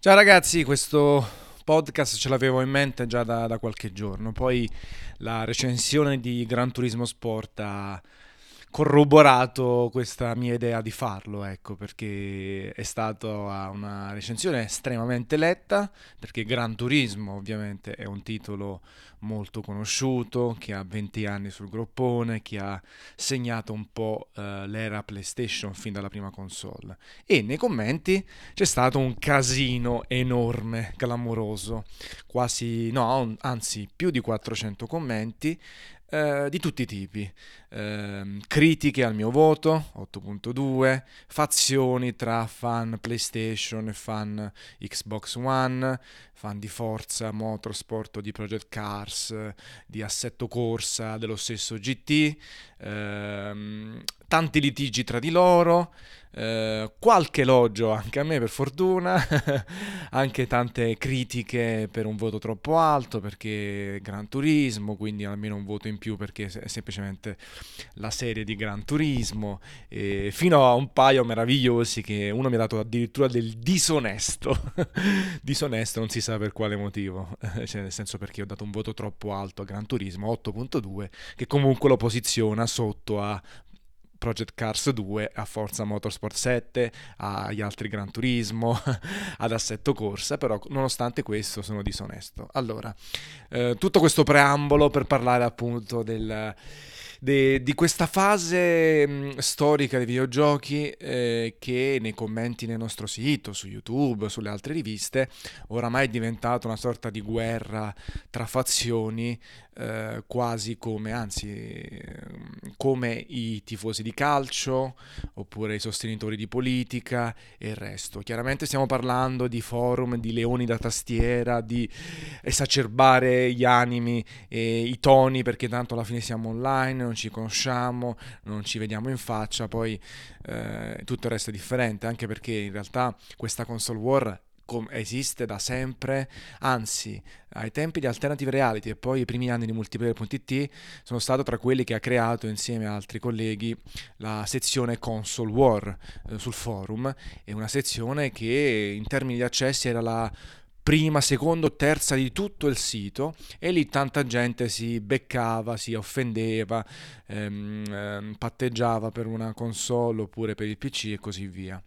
Ciao ragazzi, questo podcast ce l'avevo in mente già da, da, qualche giorno, poi la recensione di Gran Turismo Sport ha corroborato questa mia idea di farlo, ecco, perché è stata una recensione estremamente letta, perché Gran Turismo ovviamente è un titolo molto conosciuto, che ha 20 anni sul groppone, che ha segnato un po' uh, l'era PlayStation fin dalla prima console. E nei commenti c'è stato un casino enorme, clamoroso, quasi, no, anzi più di 400 commenti, eh, di tutti i tipi, eh, critiche al mio voto 8.2, fazioni tra fan PlayStation e fan Xbox One, fan di Forza, Motorsport di Project Cars, di Assetto Corsa, dello stesso GT, ehm, tanti litigi tra di loro, eh, qualche elogio anche a me per fortuna, anche tante critiche per un voto troppo alto perché Gran Turismo, quindi almeno un voto in più perché è semplicemente la serie di Gran Turismo, e fino a un paio meravigliosi che uno mi ha dato addirittura del disonesto, disonesto non si sa per quale motivo, cioè nel senso perché ho dato un voto troppo alto a Gran Turismo, 8.2, che comunque lo posiziona sotto a Project Cars 2, a Forza Motorsport 7, agli altri Gran Turismo, ad Assetto Corsa, però nonostante questo sono disonesto. Allora, eh, tutto questo preambolo per parlare appunto del de, di questa fase mh, mm, storica dei videogiochi eh, che nei commenti nel nostro sito, su YouTube, sulle altre riviste, oramai è diventata una sorta di guerra tra fazioni eh, quasi come, anzi, come i tifosi di calcio oppure i sostenitori di politica e il resto. Chiaramente stiamo parlando di forum, di leoni da tastiera, di esacerbare gli animi e i toni perché tanto alla fine siamo online, non ci conosciamo, non ci vediamo in faccia, poi eh, tutto il resto è differente, anche perché in realtà questa console war esiste da sempre, anzi ai tempi di Alternative Reality e poi i primi anni di multiplayer.it sono stato tra quelli che ha creato insieme a altri colleghi la sezione Console War eh, sul forum, è una sezione che in termini di accessi era la prima, seconda terza di tutto il sito. E lì tanta gente si beccava, si offendeva, ehm, ehm, patteggiava per una console oppure per il PC e così via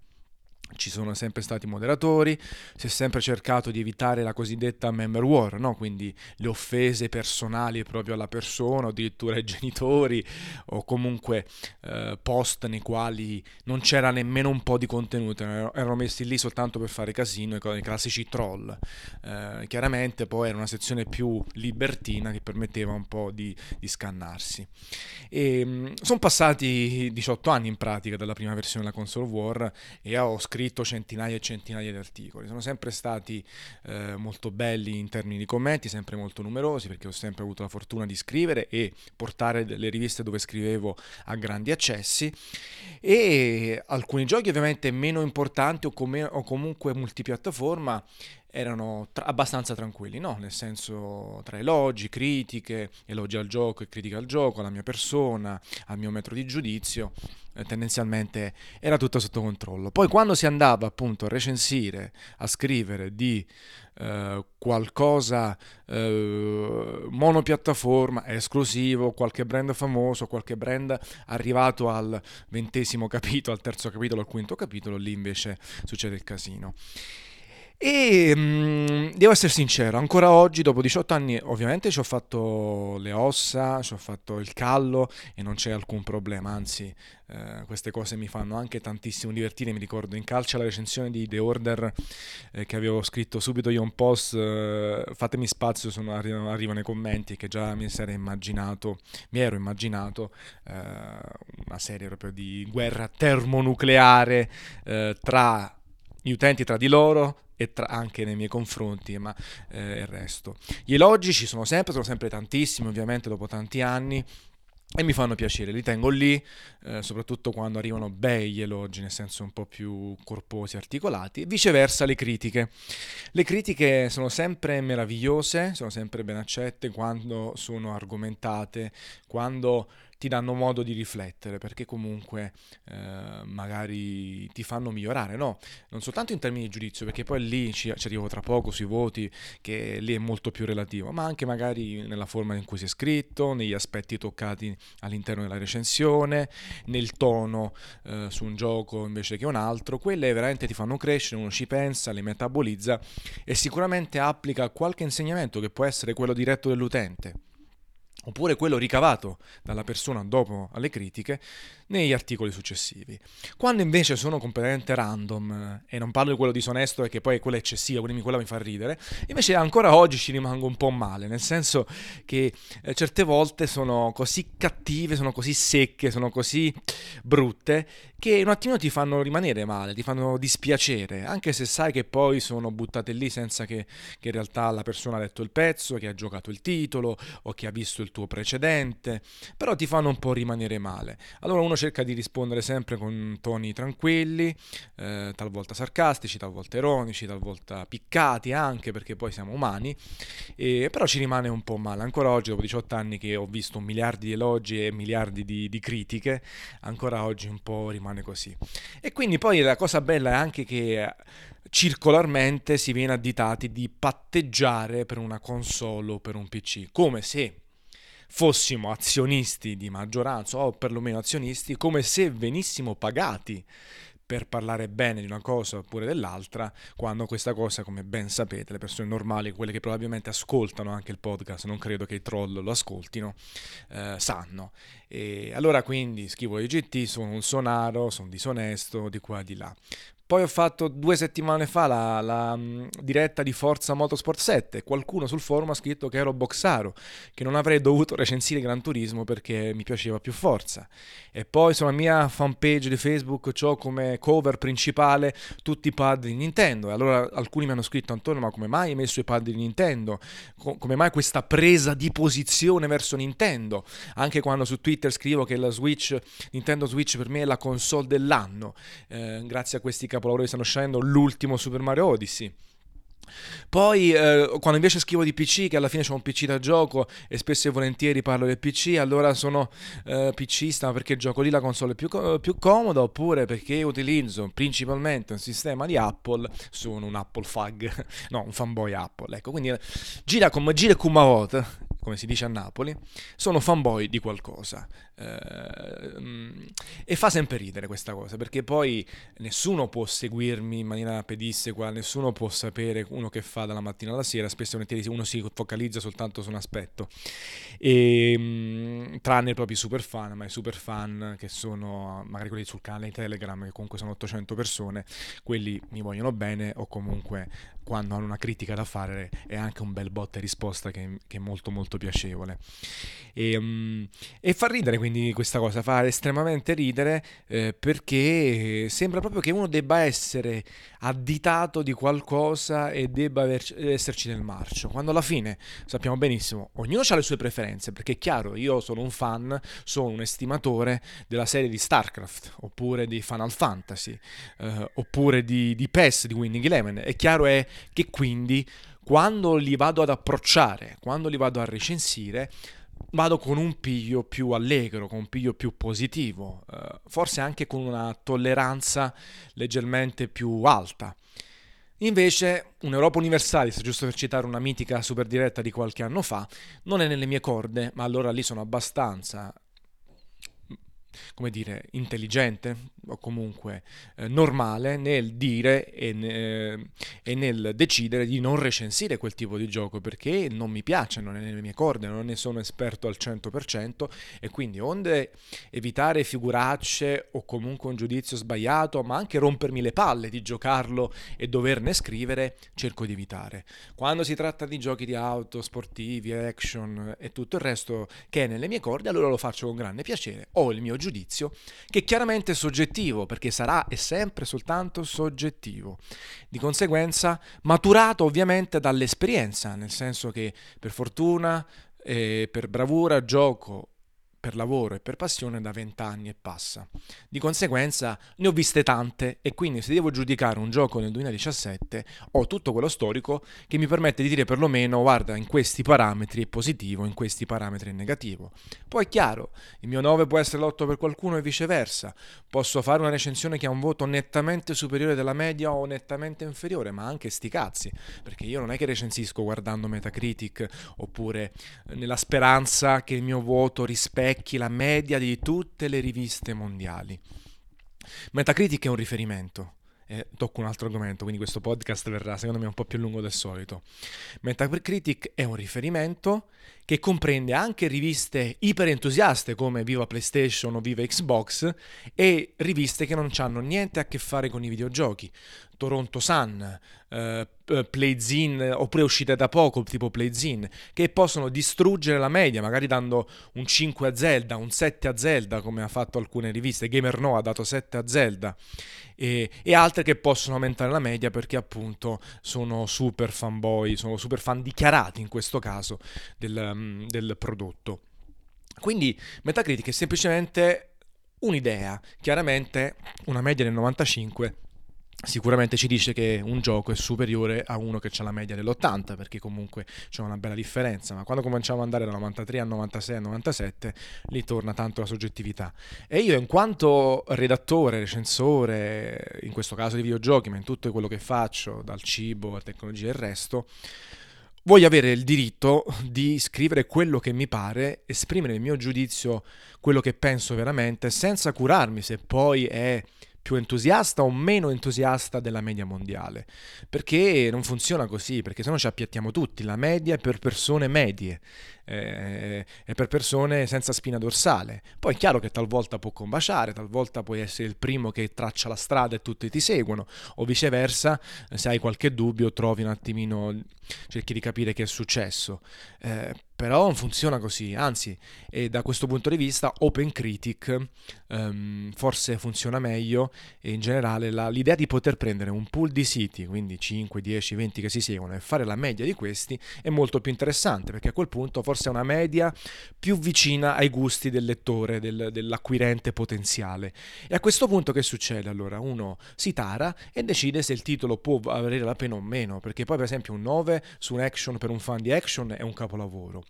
ci sono sempre stati moderatori, si è sempre cercato di evitare la cosiddetta member war, no? quindi le offese personali proprio alla persona, addirittura ai genitori, o comunque eh, post nei quali non c'era nemmeno un po' di contenuto, erano messi lì soltanto per fare casino, i classici troll. Eh, chiaramente poi era una sezione più libertina che permetteva un po' di, di scannarsi. Mm, sono passati 18 anni in pratica dalla prima versione della console war e ho scritto scritto centinaia e centinaia di articoli, sono sempre stati eh, molto belli in termini di commenti, sempre molto numerosi perché ho sempre avuto la fortuna di scrivere e portare le riviste dove scrivevo a grandi accessi. E alcuni giochi ovviamente meno importanti o, com- o comunque multipiattaforma erano tra- abbastanza tranquilli, no? Nel senso tra elogi, critiche, elogi al gioco e critiche al gioco, alla mia persona, al mio metro di giudizio, eh, tendenzialmente era tutto sotto controllo. Poi quando si andava appunto a recensire, a scrivere di eh, qualcosa eh, monopiattaforma, esclusivo, qualche brand famoso, qualche brand arrivato al ventesimo capitolo, al terzo capitolo, al quinto capitolo, lì invece succede il casino. E mh, mm, devo essere sincero, ancora oggi, dopo 18 anni, ovviamente ci ho fatto le ossa, ci ho fatto il callo e non c'è alcun problema, anzi eh, queste cose mi fanno anche tantissimo divertire. Mi ricordo in calcio la recensione di The Order eh, che avevo scritto subito io un post, eh, fatemi spazio, sono, arrivano, i commenti che già mi sarei immaginato, mi ero immaginato eh, una serie proprio di guerra termonucleare eh, tra gli utenti tra di loro e tra, anche nei miei confronti, ma eh, il resto. Gli elogi ci sono sempre, sono sempre tantissimi, ovviamente dopo tanti anni. E mi fanno piacere, li tengo lì, eh, soprattutto quando arrivano bei elogi, nel senso un po' più corposi, articolati. Viceversa le critiche. Le critiche sono sempre meravigliose, sono sempre ben accette quando sono argomentate, quando ti danno modo di riflettere, perché comunque eh, magari ti fanno migliorare, no? Non soltanto in termini di giudizio, perché poi lì ci, ci arrivo tra poco sui voti, che lì è molto più relativo, ma anche magari nella forma in cui si è scritto, negli aspetti toccati all'interno della recensione, nel tono eh, su un gioco invece che un altro, quelle veramente ti fanno crescere, uno ci pensa, le metabolizza e sicuramente applica qualche insegnamento che può essere quello diretto dell'utente oppure quello ricavato dalla persona dopo alle critiche negli articoli successivi. Quando invece sono completamente random, e non parlo di quello disonesto perché poi quello è eccessivo, quindi quella mi fa ridere, invece ancora oggi ci rimango un po' male, nel senso che eh, certe volte sono così cattive, sono così secche, sono così brutte, che un attimo ti fanno rimanere male, ti fanno dispiacere, anche se sai che poi sono buttate lì senza che, che in realtà la persona ha letto il pezzo, che ha giocato il titolo o che ha visto il tuo precedente, però ti fanno un po' rimanere male. Allora uno cerca di rispondere sempre con toni tranquilli, eh, talvolta sarcastici, talvolta ironici, talvolta piccati anche perché poi siamo umani, e, però ci rimane un po' male. Ancora oggi, dopo 18 anni che ho visto miliardi di elogi e miliardi di, di critiche, ancora oggi un po' rimane così. E quindi poi la cosa bella è anche che circolarmente si viene additati di patteggiare per una console o per un PC, come se fossimo azionisti di maggioranza o perlomeno azionisti, come se venissimo pagati per parlare bene di una cosa oppure dell'altra, quando questa cosa, come ben sapete, le persone normali, quelle che probabilmente ascoltano anche il podcast, non credo che i troll lo ascoltino, eh, sanno. E allora quindi scrivo IGT, sono un sonaro, sono disonesto, di qua e di là. Poi ho fatto due settimane fa la, la um, diretta di Forza Motorsport 7. Qualcuno sul forum ha scritto che ero boxaro, che non avrei dovuto recensire Gran Turismo perché mi piaceva più Forza. E poi sulla mia fanpage di Facebook ho come cover principale tutti i pad di Nintendo. E allora alcuni mi hanno scritto: Antonio, ma come mai hai messo i pad di Nintendo? come mai questa presa di posizione verso Nintendo? Anche quando su Twitter scrivo che la Switch, Nintendo Switch per me è la console dell'anno, eh, grazie a questi capolavori che stanno uscendo, l'ultimo Super Mario Odyssey. Poi, eh, quando invece scrivo di PC, che alla fine c'è un PC da gioco e spesso e volentieri parlo del PC, allora sono eh, PCista perché gioco lì la console più, più comoda oppure perché utilizzo principalmente un sistema di Apple, sono un Apple fag, no, un fanboy Apple. Ecco, quindi gira come gira come vote come si dice a Napoli, sono fanboy di qualcosa. Eh, e fa sempre ridere questa cosa, perché poi nessuno può seguirmi in maniera pedissequa, nessuno può sapere uno che fa dalla mattina alla sera, spesso uno si focalizza soltanto su un aspetto. E, ehm, tranne i propri super fan, ma i super fan che sono magari quelli sul canale Telegram, che comunque sono 800 persone, quelli mi vogliono bene o comunque quando hanno una critica da fare è anche un bel botta e risposta che, che è molto molto piacevole. E, um, e, fa ridere quindi questa cosa, fa estremamente ridere eh, perché sembra proprio che uno debba essere additato di qualcosa e debba aver, esserci nel marcio, quando alla fine sappiamo benissimo, ognuno ha le sue preferenze, perché è chiaro, io sono un fan, sono un estimatore della serie di StarCraft, oppure di Final Fantasy, eh, oppure di, di PES, di Winning Eleven, è chiaro è che quindi quando li vado ad approcciare, quando li vado a recensire, vado con un piglio più allegro, con un piglio più positivo, eh, forse anche con una tolleranza leggermente più alta. Invece, un'Europa Universalis, giusto per citare una mitica super diretta di qualche anno fa, non è nelle mie corde, ma allora lì sono abbastanza come dire, intelligente o comunque eh, normale nel dire e, ne, e, nel decidere di non recensire quel tipo di gioco perché non mi piace, non è nelle mie corde, non ne sono esperto al 100% e quindi onde evitare figuracce o comunque un giudizio sbagliato, ma anche rompermi le palle di giocarlo e doverne scrivere, cerco di evitare. Quando si tratta di giochi di auto, sportivi, action e tutto il resto che è nelle mie corde, allora lo faccio con grande piacere. Ho il mio giudizio, che chiaramente è soggettivo, perché sarà e sempre soltanto soggettivo. Di conseguenza, maturato ovviamente dall'esperienza, nel senso che per fortuna e per bravura gioco per lavoro e per passione da 20 anni e passa. Di conseguenza ne ho viste tante e quindi se devo giudicare un gioco nel 2017 ho tutto quello storico che mi permette di dire perlomeno guarda in questi parametri è positivo, in questi parametri è negativo. Poi è chiaro, il mio 9 può essere l'8 per qualcuno e viceversa. Posso fare una recensione che ha un voto nettamente superiore della media o nettamente inferiore, ma anche sti cazzi, perché io non è che recensisco guardando Metacritic oppure nella speranza che il mio voto rispecchi rispecchi la media di tutte le riviste mondiali. Metacritic è un riferimento. Eh, tocco un altro argomento, quindi questo podcast verrà secondo me un po' più lungo del solito. Metacritic è un riferimento che comprende anche riviste iper entusiaste come Viva PlayStation o Viva Xbox e riviste che non hanno niente a che fare con i videogiochi. Toronto Sun, eh, eh, Playzine, oppure uscite da poco, tipo Playzine, che possono distruggere la media, magari dando un 5 a Zelda, un 7 a Zelda, come ha fatto alcune riviste. Gamer No ha dato 7 a Zelda, e, e altre che possono aumentare la media perché appunto sono super fanboy, sono super fan dichiarati in questo caso del, mm, del prodotto. Quindi Metacritic è semplicemente un'idea, chiaramente una media del 95 sicuramente ci dice che un gioco è superiore a uno che ha la media dell'80 perché comunque c'è una bella differenza ma quando cominciamo ad andare da 93 a 96 a 97 lì torna tanto la soggettività e io in quanto redattore, recensore in questo caso di videogiochi ma in tutto quello che faccio dal cibo a tecnologia e il resto voglio avere il diritto di scrivere quello che mi pare esprimere il mio giudizio quello che penso veramente senza curarmi se poi è più entusiasta o meno entusiasta della media mondiale. Perché non funziona così, perché se no ci appiattiamo tutti. La media è per persone medie eh, è per persone senza spina dorsale. Poi è chiaro che talvolta può combaciare, talvolta puoi essere il primo che traccia la strada e tutti ti seguono, o viceversa, se hai qualche dubbio trovi un attimino, cerchi di capire che è successo. Eh, però non funziona così, anzi, e da questo punto di vista Open Critic um, forse funziona meglio e in generale la, l'idea di poter prendere un pool di siti, quindi 5, 10, 20 che si seguono e fare la media di questi è molto più interessante perché a quel punto forse è una media più vicina ai gusti del lettore, del, dell'acquirente potenziale. E a questo punto che succede allora? Uno si tara e decide se il titolo può valere la pena o meno, perché poi per esempio un 9 su un action per un fan di action è un capolavoro.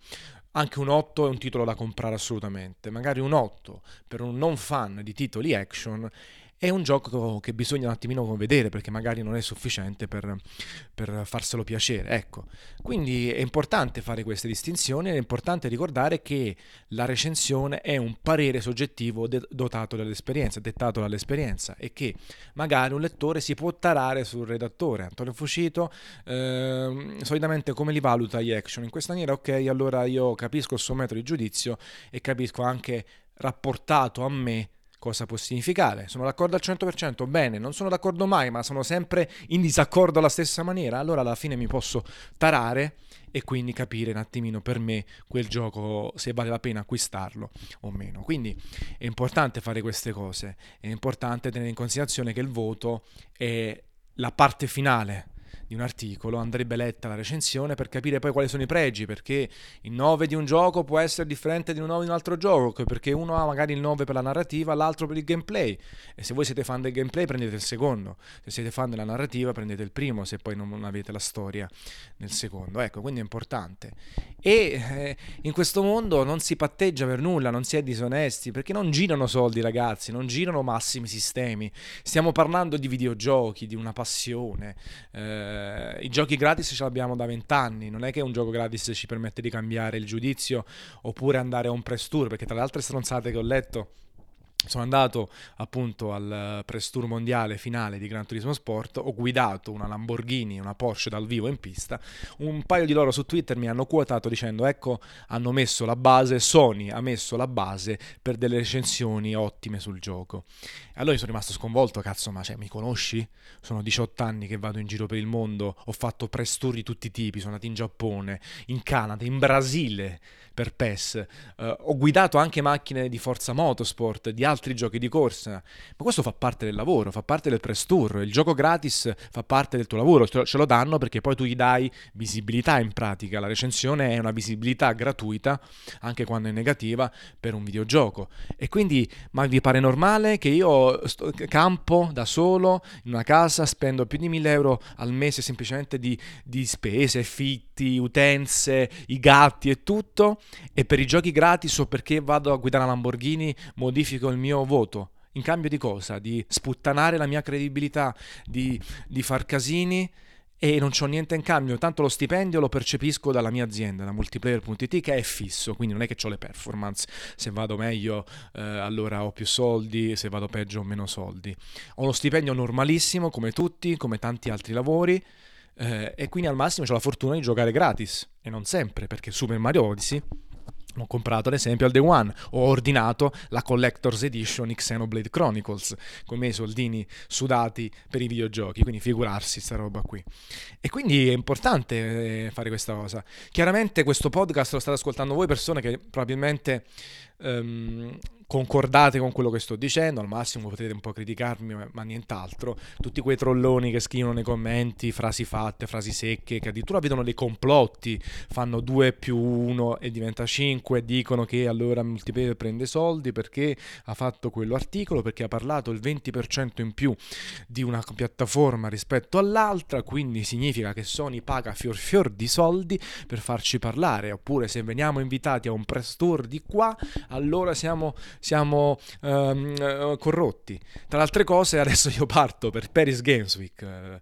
Anche un 8 è un titolo da comprare assolutamente, magari un 8 per un non fan di titoli action è un gioco che bisogna un attimino vedere perché magari non è sufficiente per, per, farselo piacere. Ecco, quindi è importante fare queste distinzioni, è importante ricordare che la recensione è un parere soggettivo de- dotato dall'esperienza, dettato dall'esperienza e che magari un lettore si può tarare sul redattore. Antonio Fucito eh, solitamente come li valuta gli action? In questa maniera, ok, allora io capisco il suo metodo di giudizio e capisco anche rapportato a me cosa può significare. Sono d'accordo al 100%? Bene, non sono d'accordo mai, ma sono sempre in disaccordo alla stessa maniera, allora alla fine mi posso tarare e quindi capire un attimino per me quel gioco se vale la pena acquistarlo o meno. Quindi è importante fare queste cose, è importante tenere in considerazione che il voto è la parte finale di un articolo andrebbe letta la recensione per capire poi quali sono i pregi, perché il 9 di un gioco può essere differente di un 9 di un altro gioco, perché uno ha magari il 9 per la narrativa, l'altro per il gameplay. E se voi siete fan del gameplay prendete il secondo, se siete fan della narrativa prendete il primo, se poi non avete la storia nel secondo. Ecco, quindi è importante. E eh, in questo mondo non si patteggia per nulla, non si è disonesti, perché non girano soldi ragazzi, non girano massimi sistemi. Stiamo parlando di videogiochi, di una passione. Eh, eh, i giochi gratis ce l'abbiamo da vent'anni, non è che un gioco gratis ci permette di cambiare il giudizio oppure andare a un press tour, perché tra le altre stronzate che ho letto sono andato appunto al press tour mondiale finale di Gran Turismo Sport, ho guidato una Lamborghini, una Porsche dal vivo in pista, un paio di loro su Twitter mi hanno quotato dicendo ecco hanno messo la base, Sony ha messo la base per delle recensioni ottime sul gioco. Allora io sono rimasto sconvolto, cazzo ma cioè, mi conosci? Sono 18 anni che vado in giro per il mondo, ho fatto press tour di tutti i tipi, sono andato in Giappone, in Canada, in Brasile per PES, uh, ho guidato anche macchine di Forza Motorsport, di altri giochi di corsa, ma questo fa parte del lavoro, fa parte del press tour, il gioco gratis fa parte del tuo lavoro, ce lo danno perché poi tu gli dai visibilità in pratica, la recensione è una visibilità gratuita, anche quando è negativa, per un videogioco. E quindi, ma vi pare normale che io sto, campo da solo in una casa, spendo più di 1000 euro al mese semplicemente di, di spese, fitti, utenze, i gatti e tutto, e per i giochi gratis o perché vado a guidare la Lamborghini modifico il mio voto. In cambio di cosa? Di sputtanare la mia credibilità, di, di far casini e non ho niente in cambio, tanto lo stipendio lo percepisco dalla mia azienda, da multiplayer.it che è fisso, quindi non è che ho le performance, se vado meglio eh, allora ho più soldi, se vado peggio ho meno soldi. Ho uno stipendio normalissimo come tutti, come tanti altri lavori eh, e quindi al massimo ho la fortuna di giocare gratis e non sempre perché Super Mario Odyssey ho comprato ad esempio al Day One, ho ordinato la Collector's Edition Xenoblade Chronicles con i miei soldini sudati per i videogiochi, quindi figurarsi sta roba qui. E quindi è importante eh, fare questa cosa. Chiaramente questo podcast lo state ascoltando voi persone che probabilmente um, concordate con quello che sto dicendo, al massimo potete un po' criticarmi, ma nient'altro. Tutti quei trolloni che scrivono nei commenti frasi fatte, frasi secche, che addirittura vedono dei complotti, fanno 2 più 1 e diventa 5, dicono che allora Multiplayer prende soldi perché ha fatto quell'articolo, perché ha parlato il 20% in più di una piattaforma rispetto all'altra, quindi significa che Sony paga fior fior di soldi per farci parlare, oppure se veniamo invitati a un press tour di qua, allora siamo siamo um, corrotti. Tra le altre cose, adesso io parto per Paris Games Week.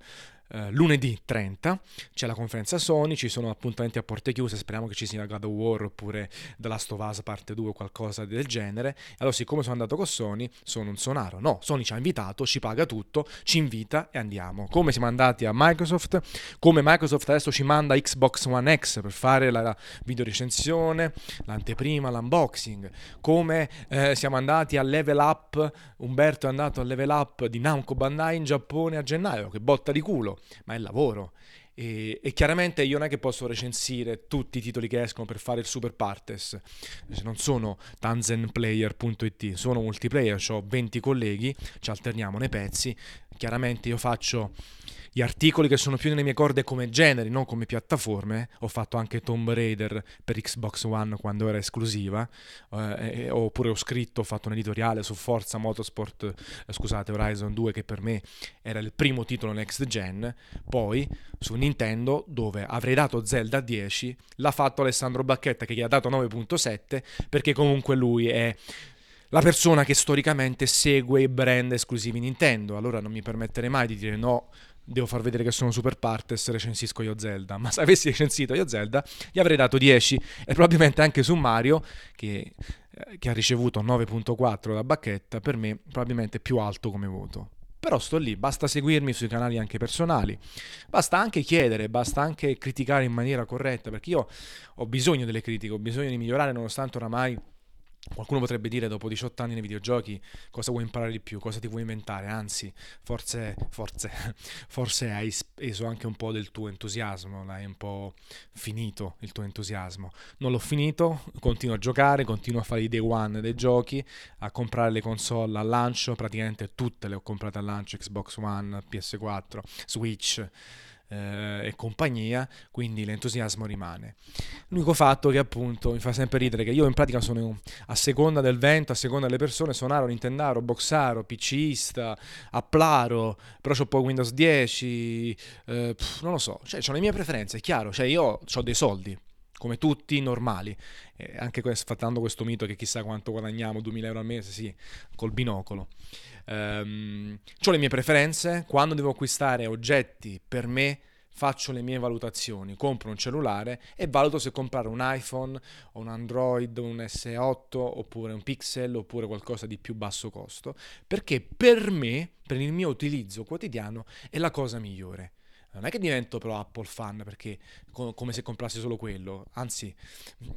Uh, lunedì 30 c'è la conferenza Sony, ci sono appuntamenti a porte chiuse, speriamo che ci sia God of War oppure The Last of Us parte 2 o qualcosa del genere. Allora, siccome sono andato con Sony, sono un sonaro. No, Sony ci ha invitato, ci paga tutto, ci invita e andiamo. Come siamo andati a Microsoft, come Microsoft adesso ci manda Xbox One X per fare la videorecensione, l'anteprima, l'unboxing. Come eh, siamo andati a Level Up, Umberto è andato a Level Up di Namco Bandai in Giappone a gennaio, che botta di culo ma è lavoro. E, e, chiaramente io non è che posso recensire tutti i titoli che escono per fare il super partes, non sono tanzenplayer.it, sono multiplayer, ho 20 colleghi, ci alterniamo nei pezzi, chiaramente io faccio gli articoli che sono più nelle mie corde come generi, non come piattaforme. Ho fatto anche Tomb Raider per Xbox One quando era esclusiva, eh, oppure ho scritto, ho fatto un editoriale su Forza Motorsport, eh, scusate, Horizon 2 che per me era il primo titolo next gen. Poi su Nintendo, dove avrei dato Zelda 10, l'ha fatto Alessandro Bacchetta che gli ha dato 9.7 perché comunque lui è la persona che storicamente segue i brand esclusivi Nintendo. Allora non mi permetterei mai di dire no devo far vedere che sono super partes, recensisco io Zelda. Ma se avessi recensito io Zelda, gli avrei dato 10 e probabilmente anche su Mario, che, eh, che ha ricevuto 9.4 da bacchetta, per me probabilmente più alto come voto. Però sto lì, basta seguirmi sui canali anche personali, basta anche chiedere, basta anche criticare in maniera corretta, perché io ho bisogno delle critiche, ho bisogno di migliorare nonostante oramai Qualcuno potrebbe dire dopo 18 anni nei videogiochi cosa vuoi imparare di più, cosa ti vuoi inventare, anzi forse, forse, forse hai speso anche un po' del tuo entusiasmo, l'hai un po' finito il tuo entusiasmo. Non l'ho finito, continuo a giocare, continuo a fare i day one dei giochi, a comprare le console al lancio, praticamente tutte le ho comprate al lancio, Xbox One, PS4, Switch eh, e compagnia, quindi l'entusiasmo rimane. L'unico fatto che appunto mi fa sempre ridere che io in pratica sono a seconda del vento, a seconda delle persone, sonaro, nintendaro, boxaro, PCista, applaro, però ho poi Windows 10, eh, pff, non lo so, cioè ho le mie preferenze, è chiaro, cioè io ho dei soldi, come tutti normali. Eh, anche sfatando questo mito che chissà quanto guadagniamo, 2000 euro al mese, sì, col binocolo. Um, ho le mie preferenze, quando devo acquistare oggetti per me faccio le mie valutazioni, compro un cellulare e valuto se comprare un iPhone un Android, un S8 oppure un Pixel oppure qualcosa di più basso costo, perché per me, per il mio utilizzo quotidiano, è la cosa migliore. Non è che divento però Apple fan perché co- come se comprassi solo quello, anzi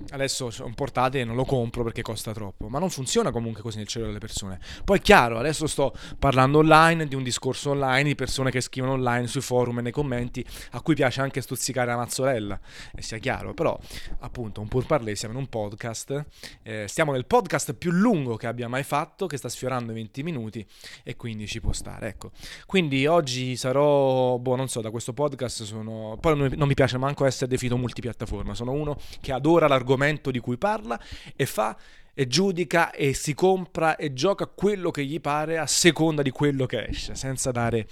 adesso ho un portatile e non lo compro perché costa troppo, ma non funziona comunque così nel cervello delle persone. Poi è chiaro, adesso sto parlando online di un discorso online di persone che scrivono online sui forum e nei commenti a cui piace anche stuzzicare la mazzolella, e sia chiaro, però appunto un pur parlé siamo in un podcast, eh, stiamo nel podcast più lungo che abbia mai fatto, che sta sfiorando i 20 minuti e quindi ci può stare, ecco. Quindi oggi sarò, boh, non so, da questo questo podcast sono... Poi non mi piace manco essere definito multipiattaforma, sono uno che adora l'argomento di cui parla e fa e giudica e si compra e gioca quello che gli pare a seconda di quello che esce, senza dare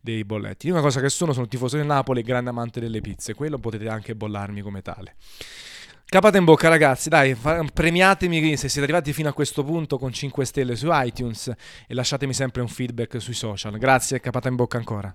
dei bolletti. Una cosa che sono, sono tifoso del Napoli e grande amante delle pizze, quello potete anche bollarmi come tale. Capate in bocca ragazzi, dai, premiatemi se siete arrivati fino a questo punto con 5 stelle su iTunes e lasciatemi sempre un feedback sui social. Grazie, capata in bocca ancora.